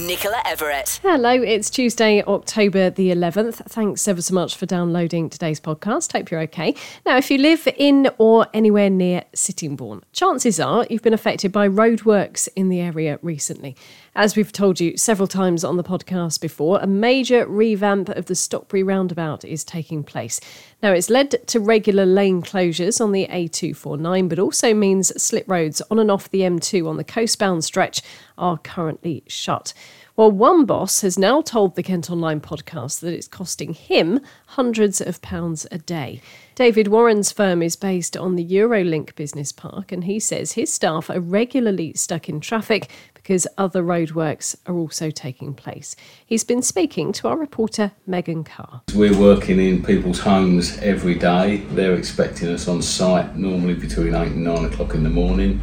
Nicola Everett. Hello, it's Tuesday, October the 11th. Thanks ever so much for downloading today's podcast. Hope you're okay. Now, if you live in or anywhere near Sittingbourne, chances are you've been affected by roadworks in the area recently. As we've told you several times on the podcast before, a major revamp of the Stockbury roundabout is taking place. Now, it's led to regular lane closures on the A249, but also means slip roads on and off the M2 on the coastbound stretch are currently shut. Well, one boss has now told the Kent Online podcast that it's costing him hundreds of pounds a day. David Warren's firm is based on the Eurolink Business Park, and he says his staff are regularly stuck in traffic because other roadworks are also taking place. He's been speaking to our reporter Megan Carr. We're working in people's homes every day. They're expecting us on site normally between 8 and 9 o'clock in the morning.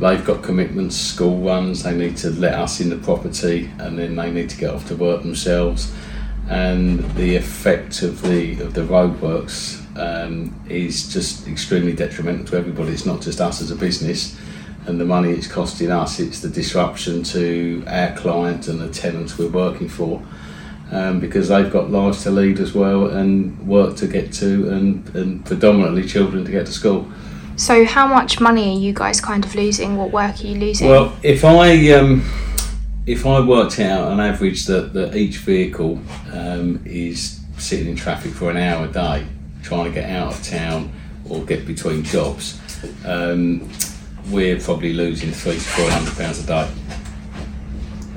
They've got commitments, school runs, they need to let us in the property and then they need to get off to work themselves. And the effect of the of the roadworks um, is just extremely detrimental to everybody. It's not just us as a business and the money it's costing us, it's the disruption to our clients and the tenants we're working for. Um, because they've got lives to lead as well and work to get to and, and predominantly children to get to school. So, how much money are you guys kind of losing? What work are you losing? Well, if I um, if I worked out an average that, that each vehicle um, is sitting in traffic for an hour a day, trying to get out of town or get between jobs, um, we're probably losing three to four hundred pounds a day,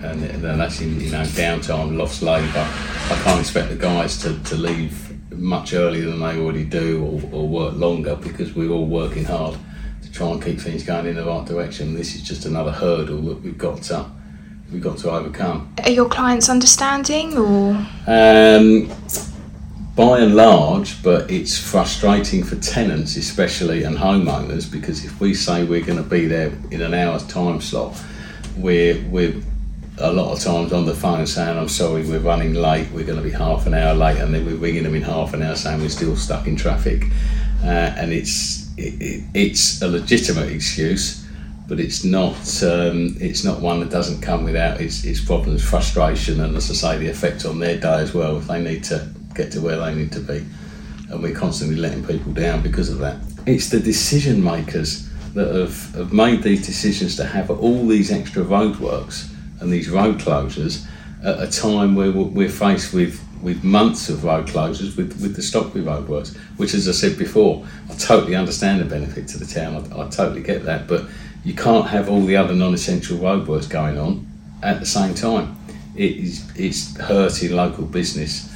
and then that's in you know downtime, lost labour. I can't expect the guys to, to leave much earlier than they already do, or, or work longer because we're all working hard to try and keep things going in the right direction. This is just another hurdle that we've got to we've got to overcome. Are your clients understanding, or? Um, by and large, but it's frustrating for tenants, especially and homeowners, because if we say we're going to be there in an hour's time slot, we're we're a lot of times on the phone saying, "I'm sorry, we're running late. We're going to be half an hour late," and then we're ringing them in half an hour saying we're still stuck in traffic, uh, and it's it, it, it's a legitimate excuse. But it's not. Um, it's not one that doesn't come without its, its problems, frustration, and as I say, the effect on their day as well. If they need to get to where they need to be. And we're constantly letting people down because of that. It's the decision makers that have, have made these decisions to have all these extra roadworks and these road closures at a time where we're faced with, with months of road closures with, with the Stockbury roadworks, which, as I said before, I totally understand the benefit to the town. I, I totally get that. But you can't have all the other non essential roadworks going on at the same time. It is, it's hurting local business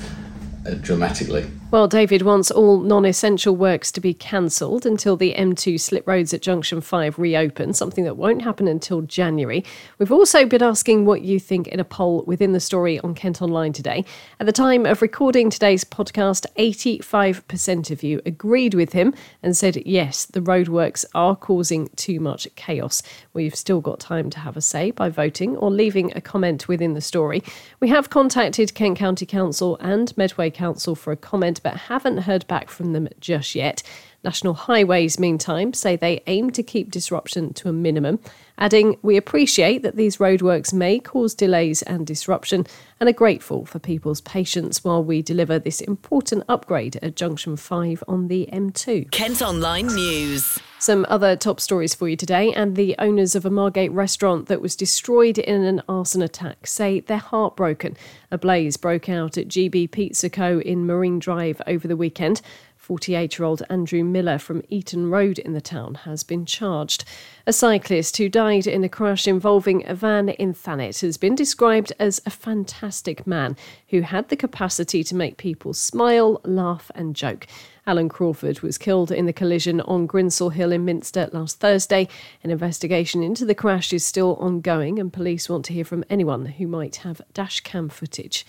dramatically. Well, David wants all non essential works to be cancelled until the M2 slip roads at Junction 5 reopen, something that won't happen until January. We've also been asking what you think in a poll within the story on Kent Online today. At the time of recording today's podcast, 85% of you agreed with him and said, yes, the roadworks are causing too much chaos. You've still got time to have a say by voting or leaving a comment within the story. We have contacted Kent County Council and Medway Council for a comment but haven't heard back from them just yet. National Highways, meantime, say they aim to keep disruption to a minimum, adding, We appreciate that these roadworks may cause delays and disruption and are grateful for people's patience while we deliver this important upgrade at Junction 5 on the M2. Kent Online News. Some other top stories for you today, and the owners of a Margate restaurant that was destroyed in an arson attack say they're heartbroken. A blaze broke out at GB Pizza Co. in Marine Drive over the weekend. 48 year old Andrew Miller from Eaton Road in the town has been charged. A cyclist who died in a crash involving a van in Thanet has been described as a fantastic man who had the capacity to make people smile, laugh, and joke. Alan Crawford was killed in the collision on Grinsell Hill in Minster last Thursday. An investigation into the crash is still ongoing, and police want to hear from anyone who might have dashcam footage.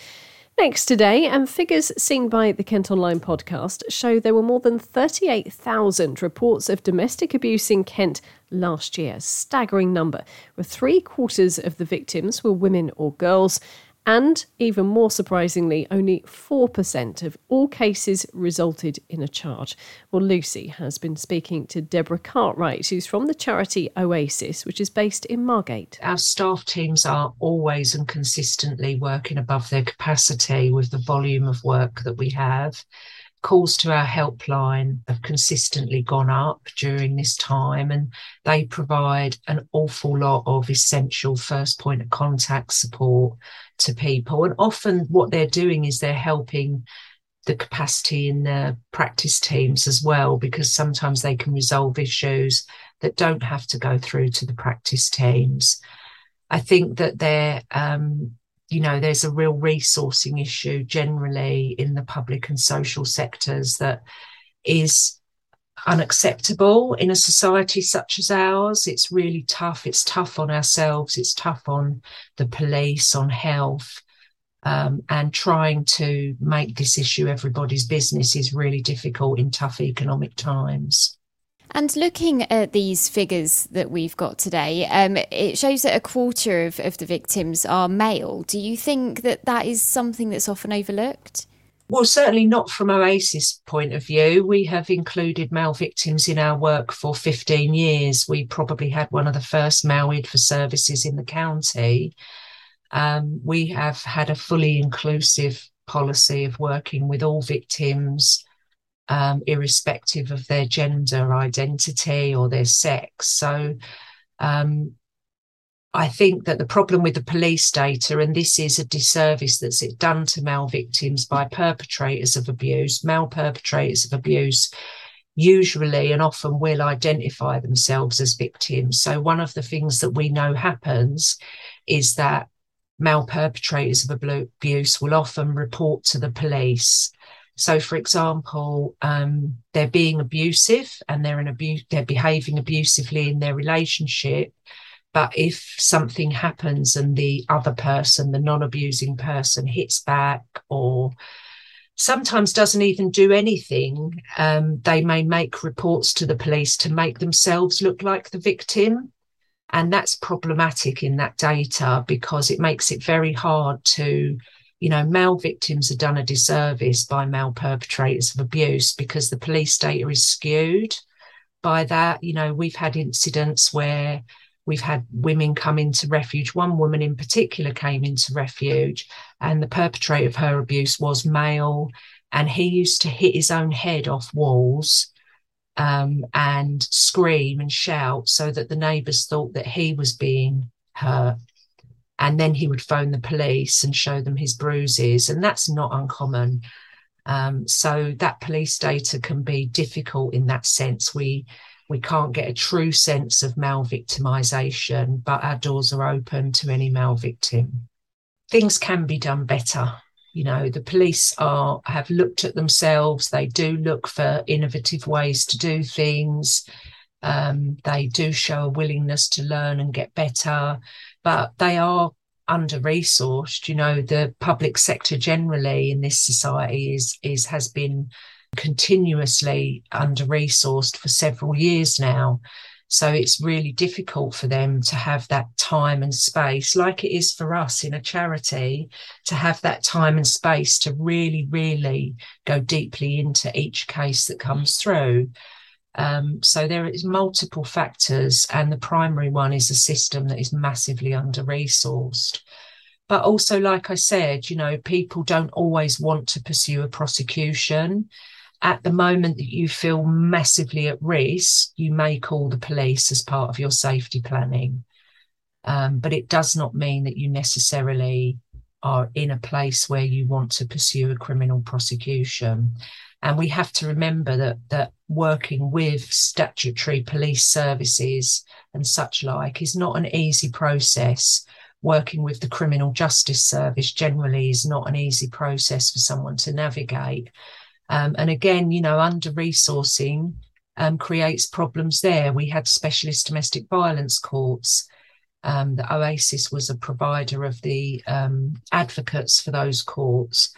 Next today, and figures seen by the Kent Online podcast show there were more than 38,000 reports of domestic abuse in Kent last year. Staggering number, where three quarters of the victims were women or girls, and even more surprisingly, only 4% of all cases resulted in a charge. Well, Lucy has been speaking to Deborah Cartwright, who's from the charity Oasis, which is based in Margate. Our staff teams are always and consistently working above their capacity with the volume of work that we have calls to our helpline have consistently gone up during this time, and they provide an awful lot of essential first point of contact support to people. And often, what they're doing is they're helping the capacity in the practice teams as well, because sometimes they can resolve issues that don't have to go through to the practice teams. I think that they're um, you know, there's a real resourcing issue generally in the public and social sectors that is unacceptable in a society such as ours. It's really tough. It's tough on ourselves, it's tough on the police, on health. Um, and trying to make this issue everybody's business is really difficult in tough economic times. And looking at these figures that we've got today, um, it shows that a quarter of, of the victims are male. Do you think that that is something that's often overlooked? Well, certainly not from Oasis' point of view. We have included male victims in our work for 15 years. We probably had one of the first male for services in the county. Um, we have had a fully inclusive policy of working with all victims um, irrespective of their gender identity or their sex. So um, I think that the problem with the police data, and this is a disservice that's done to male victims by perpetrators of abuse, male perpetrators of abuse usually and often will identify themselves as victims. So, one of the things that we know happens is that male perpetrators of abuse will often report to the police so, for example, um, they're being abusive and they're in abuse, they're behaving abusively in their relationship. But if something happens and the other person, the non-abusing person, hits back or sometimes doesn't even do anything, um, they may make reports to the police to make themselves look like the victim. And that's problematic in that data because it makes it very hard to you know, male victims are done a disservice by male perpetrators of abuse because the police data is skewed by that. You know, we've had incidents where we've had women come into refuge. One woman in particular came into refuge, and the perpetrator of her abuse was male, and he used to hit his own head off walls. Um, and scream and shout so that the neighbours thought that he was being hurt and then he would phone the police and show them his bruises and that's not uncommon. Um, so that police data can be difficult in that sense. We we can't get a true sense of male victimization but our doors are open to any male victim. Things can be done better. You know the police are have looked at themselves. They do look for innovative ways to do things. Um, they do show a willingness to learn and get better but they are under resourced. You know, the public sector generally in this society is is has been continuously under resourced for several years now. So it's really difficult for them to have that time and space, like it is for us in a charity, to have that time and space to really, really go deeply into each case that comes through. Um, so there is multiple factors, and the primary one is a system that is massively under resourced. But also, like I said, you know, people don't always want to pursue a prosecution. At the moment that you feel massively at risk, you may call the police as part of your safety planning. Um, but it does not mean that you necessarily are in a place where you want to pursue a criminal prosecution. And we have to remember that that working with statutory police services and such like is not an easy process. Working with the criminal justice service generally is not an easy process for someone to navigate. Um, and again, you know, under resourcing um, creates problems there. We had specialist domestic violence courts um, that Oasis was a provider of the um, advocates for those courts.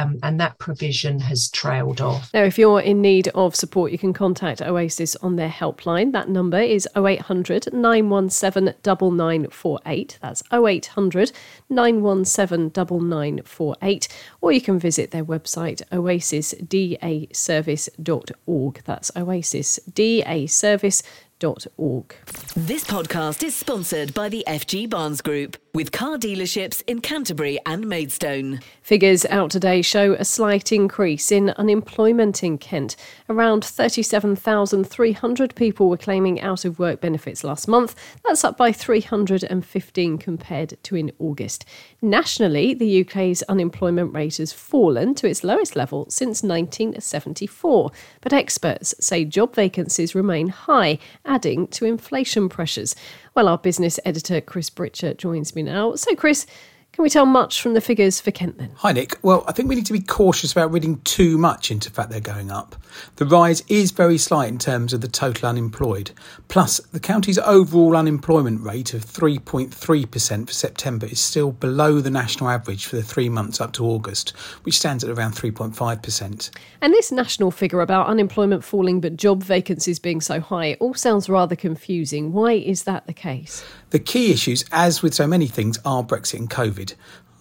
Um, and that provision has trailed off. Now, if you're in need of support, you can contact Oasis on their helpline. That number is 0800 917 9948. That's 0800 917 9948. Or you can visit their website, oasisdaservice.org. That's oasisdaservice.org. This podcast is sponsored by the FG Barnes Group with car dealerships in Canterbury and Maidstone. Figures out today show a slight increase in unemployment in Kent. Around 37,300 people were claiming out of work benefits last month. That's up by 315 compared to in August. Nationally, the UK's unemployment rate has fallen to its lowest level since 1974. But experts say job vacancies remain high, adding to inflation pressures. Well, our business editor, Chris Britcher, joins me now. So, Chris, can we tell much from the figures for Kent then? Hi, Nick. Well, I think we need to be cautious about reading too much into the fact they're going up. The rise is very slight in terms of the total unemployed. Plus, the county's overall unemployment rate of 3.3% for September is still below the national average for the three months up to August, which stands at around 3.5%. And this national figure about unemployment falling but job vacancies being so high it all sounds rather confusing. Why is that the case? The key issues, as with so many things, are Brexit and COVID.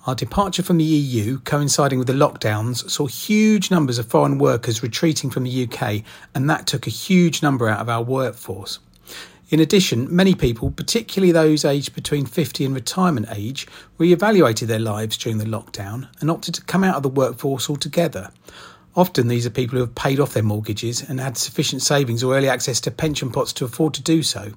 Our departure from the EU, coinciding with the lockdowns, saw huge numbers of foreign workers retreating from the UK, and that took a huge number out of our workforce. In addition, many people, particularly those aged between 50 and retirement age, re-evaluated their lives during the lockdown and opted to come out of the workforce altogether. Often these are people who have paid off their mortgages and had sufficient savings or early access to pension pots to afford to do so.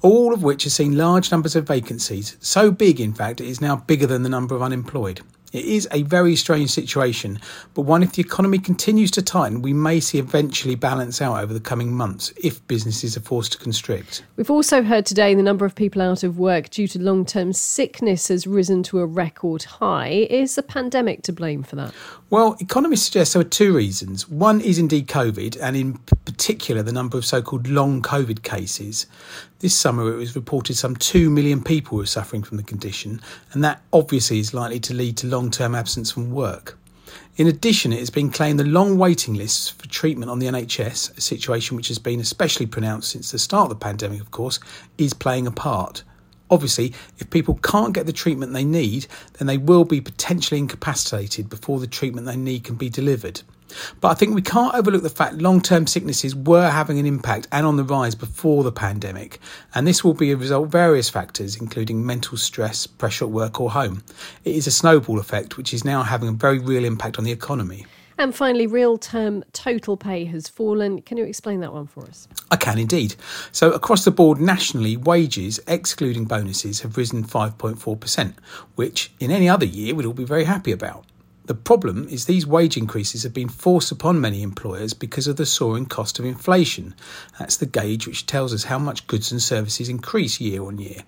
All of which has seen large numbers of vacancies, so big in fact it is now bigger than the number of unemployed. It is a very strange situation, but one if the economy continues to tighten, we may see eventually balance out over the coming months if businesses are forced to constrict. We've also heard today the number of people out of work due to long term sickness has risen to a record high. Is the pandemic to blame for that? Well, economists suggest there are two reasons. One is indeed COVID, and in particular, the number of so called long COVID cases. This summer, it was reported some 2 million people were suffering from the condition, and that obviously is likely to lead to long term absence from work. In addition, it has been claimed the long waiting lists for treatment on the NHS, a situation which has been especially pronounced since the start of the pandemic, of course, is playing a part. Obviously, if people can't get the treatment they need, then they will be potentially incapacitated before the treatment they need can be delivered. But I think we can't overlook the fact long term sicknesses were having an impact and on the rise before the pandemic. And this will be a result of various factors, including mental stress, pressure at work or home. It is a snowball effect, which is now having a very real impact on the economy. And finally, real term total pay has fallen. Can you explain that one for us? I can indeed. So, across the board nationally, wages, excluding bonuses, have risen 5.4%, which in any other year we'd all be very happy about. The problem is these wage increases have been forced upon many employers because of the soaring cost of inflation. That's the gauge which tells us how much goods and services increase year on year.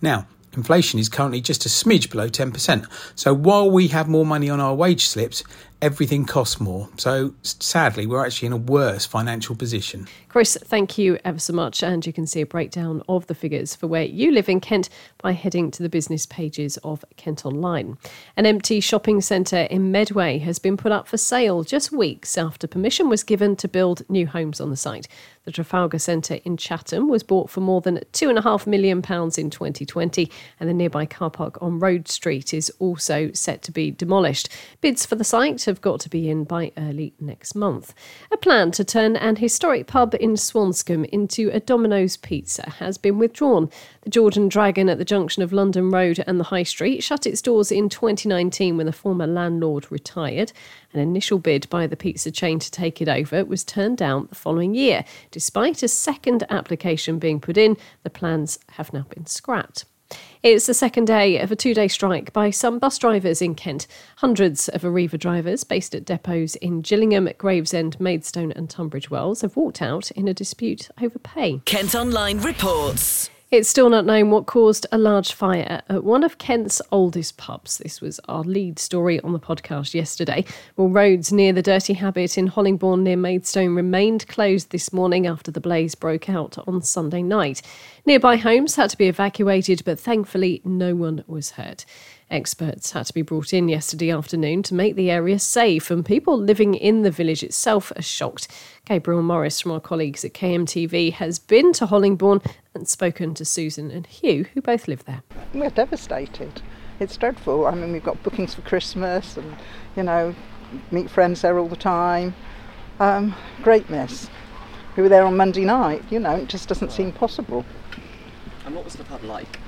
Now, inflation is currently just a smidge below 10%. So while we have more money on our wage slips, everything costs more. So sadly, we're actually in a worse financial position. Chris, thank you ever so much. And you can see a breakdown of the figures for where you live in Kent by heading to the business pages of Kent Online. An empty shopping centre in Medway has been put up for sale just weeks after permission was given to build new homes on the site. The Trafalgar Centre in Chatham was bought for more than £2.5 million in 2020, and the nearby car park on Road Street is also set to be demolished. Bids for the site have got to be in by early next month. A plan to turn an historic pub in Swanscombe into a Domino's pizza has been withdrawn. The George and Dragon at the junction of London Road and the High Street shut its doors in 2019 when the former landlord retired. An initial bid by the pizza chain to take it over was turned down the following year. Despite a second application being put in, the plans have now been scrapped. It's the second day of a two day strike by some bus drivers in Kent. Hundreds of Arriva drivers based at depots in Gillingham, Gravesend, Maidstone, and Tunbridge Wells have walked out in a dispute over pay. Kent Online reports. It's still not known what caused a large fire at one of Kent's oldest pubs. This was our lead story on the podcast yesterday. Well, roads near the Dirty Habit in Hollingbourne near Maidstone remained closed this morning after the blaze broke out on Sunday night. Nearby homes had to be evacuated, but thankfully no one was hurt. Experts had to be brought in yesterday afternoon to make the area safe, and people living in the village itself are shocked. Gabriel Morris from our colleagues at KMTV has been to Hollingbourne and spoken to Susan and Hugh, who both live there. We're devastated. It's dreadful. I mean, we've got bookings for Christmas and, you know, meet friends there all the time. Um, great miss. We were there on Monday night, you know, it just doesn't seem possible. And what was the pub like?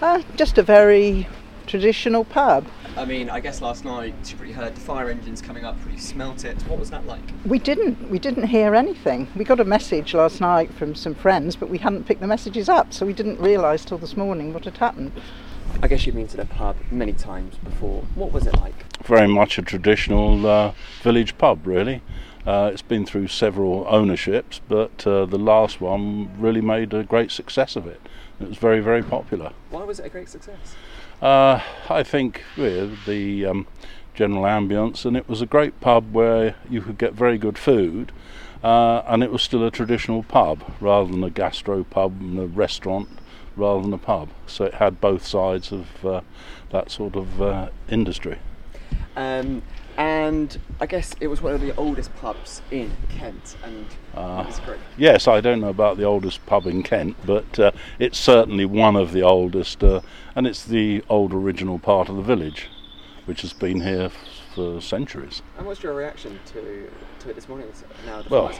Uh, just a very traditional pub. I mean, I guess last night you probably heard the fire engines coming up, probably smelt it. What was that like? We didn't. We didn't hear anything. We got a message last night from some friends, but we hadn't picked the messages up, so we didn't realise till this morning what had happened. I guess you've been to the pub many times before. What was it like? Very much a traditional uh, village pub, really. Uh, it's been through several ownerships, but uh, the last one really made a great success of it. It was very, very popular. Why was it a great success? Uh, I think with the um, general ambience, and it was a great pub where you could get very good food, uh, and it was still a traditional pub rather than a gastro pub and a restaurant rather than a pub. So it had both sides of uh, that sort of uh, industry. Um, and I guess it was one of the oldest pubs in Kent, and Uh, great. Yes, I don't know about the oldest pub in Kent, but uh, it's certainly one of the oldest, uh, and it's the old original part of the village, which has been here f- for centuries. And what's your reaction to to it this morning? Now the Well.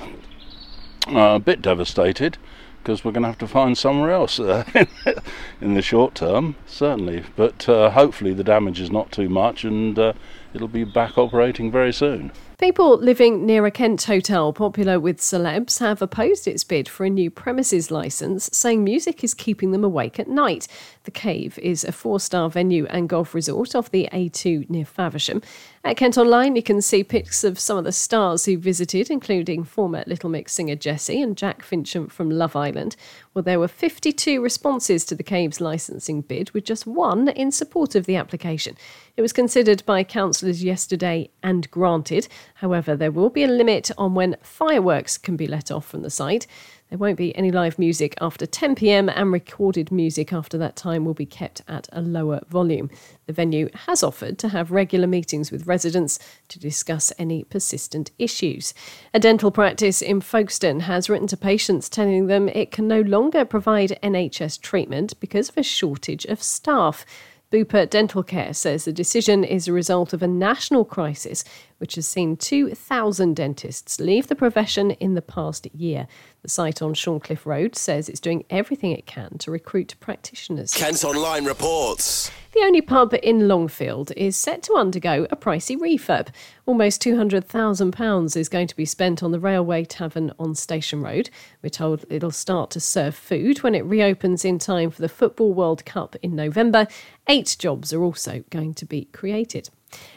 Uh, a bit devastated because we're going to have to find somewhere else uh, in the short term, certainly. But uh, hopefully the damage is not too much and uh, it'll be back operating very soon. People living near a Kent hotel popular with celebs have opposed its bid for a new premises licence, saying music is keeping them awake at night. The Cave is a four star venue and golf resort off the A2 near Faversham. At Kent Online, you can see pics of some of the stars who visited, including former Little Mix singer Jesy and Jack Fincham from Love Island. Well, there were 52 responses to the Cave's licensing bid, with just one in support of the application. It was considered by councillors yesterday and granted. However, there will be a limit on when fireworks can be let off from the site. There won't be any live music after 10 pm, and recorded music after that time will be kept at a lower volume. The venue has offered to have regular meetings with residents to discuss any persistent issues. A dental practice in Folkestone has written to patients telling them it can no longer provide NHS treatment because of a shortage of staff. Bupa Dental Care says the decision is a result of a national crisis which has seen 2,000 dentists leave the profession in the past year. The site on Shorncliffe Road says it's doing everything it can to recruit practitioners. Kent Online reports. The only pub in Longfield is set to undergo a pricey refurb. Almost £200,000 is going to be spent on the Railway Tavern on Station Road. We're told it'll start to serve food when it reopens in time for the Football World Cup in November. Eight jobs are also going to be created.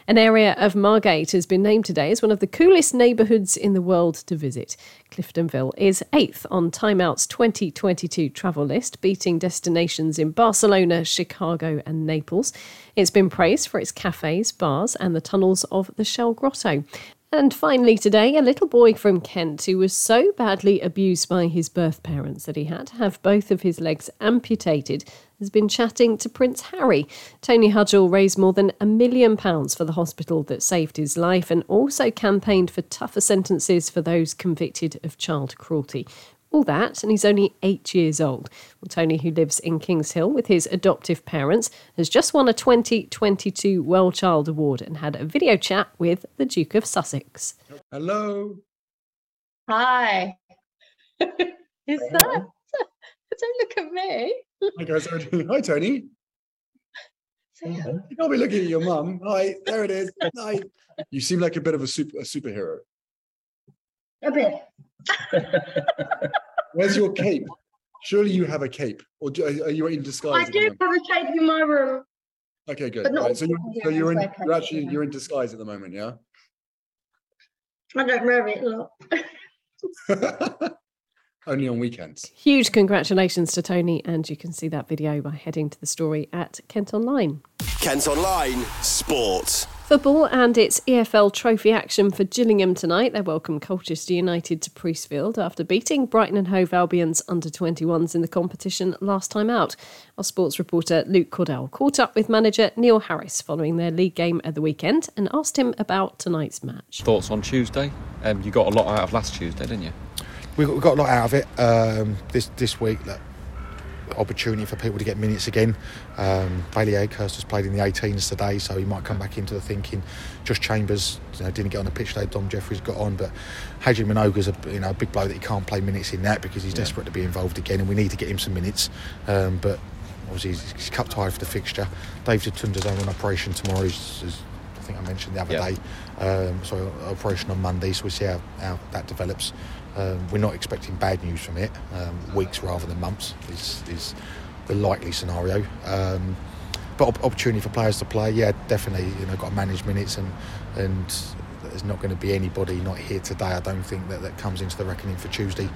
An area of Margate has been named today as one of the coolest neighbourhoods in the world to visit. Cliftonville is eighth on Time Out's 2022 travel list, beating destinations in Barcelona, Chicago, and Naples. It's been praised for its cafes, bars, and the tunnels of the Shell Grotto. And finally, today, a little boy from Kent who was so badly abused by his birth parents that he had to have both of his legs amputated has been chatting to Prince Harry. Tony Hudgell raised more than a million pounds for the hospital that saved his life and also campaigned for tougher sentences for those convicted of child cruelty. All that, and he's only eight years old. Well, Tony, who lives in Kings Hill with his adoptive parents, has just won a 2022 Well Child Award and had a video chat with the Duke of Sussex. Hello. Hi. Is that? Don't look at me. Hi guys. how are you doing? Hi Tony. You can't be looking at your mum. Hi, there it is. Hi. You seem like a bit of a super a superhero. A bit. Where's your cape? Surely you have a cape, or do, are you in disguise? I do have a cape in my room. Okay, good. but not Right, so you're, so you're in. You're actually you're in disguise at the moment, yeah. I don't wear it a lot. only on weekends. Huge congratulations to Tony, and you can see that video by heading to the story at Kent Online. Kent Online Sport. Football and its EFL trophy action for Gillingham tonight. They welcome Colchester United to Priestfield after beating Brighton and Hove Albion's under 21s in the competition last time out. Our sports reporter Luke Cordell caught up with manager Neil Harris following their league game at the weekend and asked him about tonight's match. Thoughts on Tuesday? Um, you got a lot out of last Tuesday, didn't you? We got, a lot out of it um, this this week. Look, opportunity for people to get minutes again. Um, Bailey Akehurst has played in the 18s today, so he might come back into the thinking. Just Chambers you know, didn't get on the pitch today. Dom Jeffries got on, but Hadji Minogue's a you know a big blow that he can't play minutes in that because he's yeah. desperate to be involved again, and we need to get him some minutes. Um, but obviously he's, he's cup tied for the fixture. David Tunder's on an operation tomorrow. He's, he's, think I mentioned the other day. Um, so operation on Monday, so we see how, how that develops. Um, we're not expecting bad news from it. Um, weeks rather than months is, is the likely scenario. Um, but opportunity for players to play, yeah, definitely. You know, got to manage minutes and and there's not going to be anybody not here today. I don't think that that comes into the reckoning for Tuesday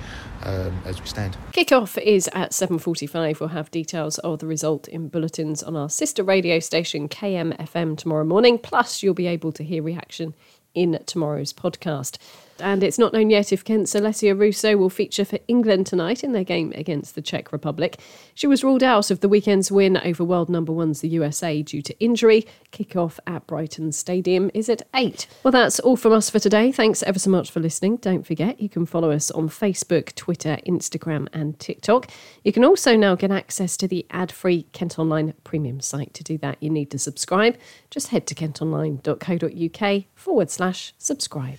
um, as we stand. Kickoff is at 7:45. We'll have details of the result in bulletins on our sister radio station KMFM tomorrow morning. Plus, you'll be able to hear reaction in tomorrow's podcast. And it's not known yet if Kent's Alessia Russo will feature for England tonight in their game against the Czech Republic. She was ruled out of the weekend's win over world number ones, the USA, due to injury. Kick-off at Brentford Stadium is at 8. Well, that's all from us for today. Thanks ever so much for listening. Don't forget, you can follow us on Facebook, Twitter, Instagram, and TikTok. You can also now get access to the ad-free Kent Online premium site. To do that, you need to subscribe. Just head to kentonline.co.uk forward slash subscribe.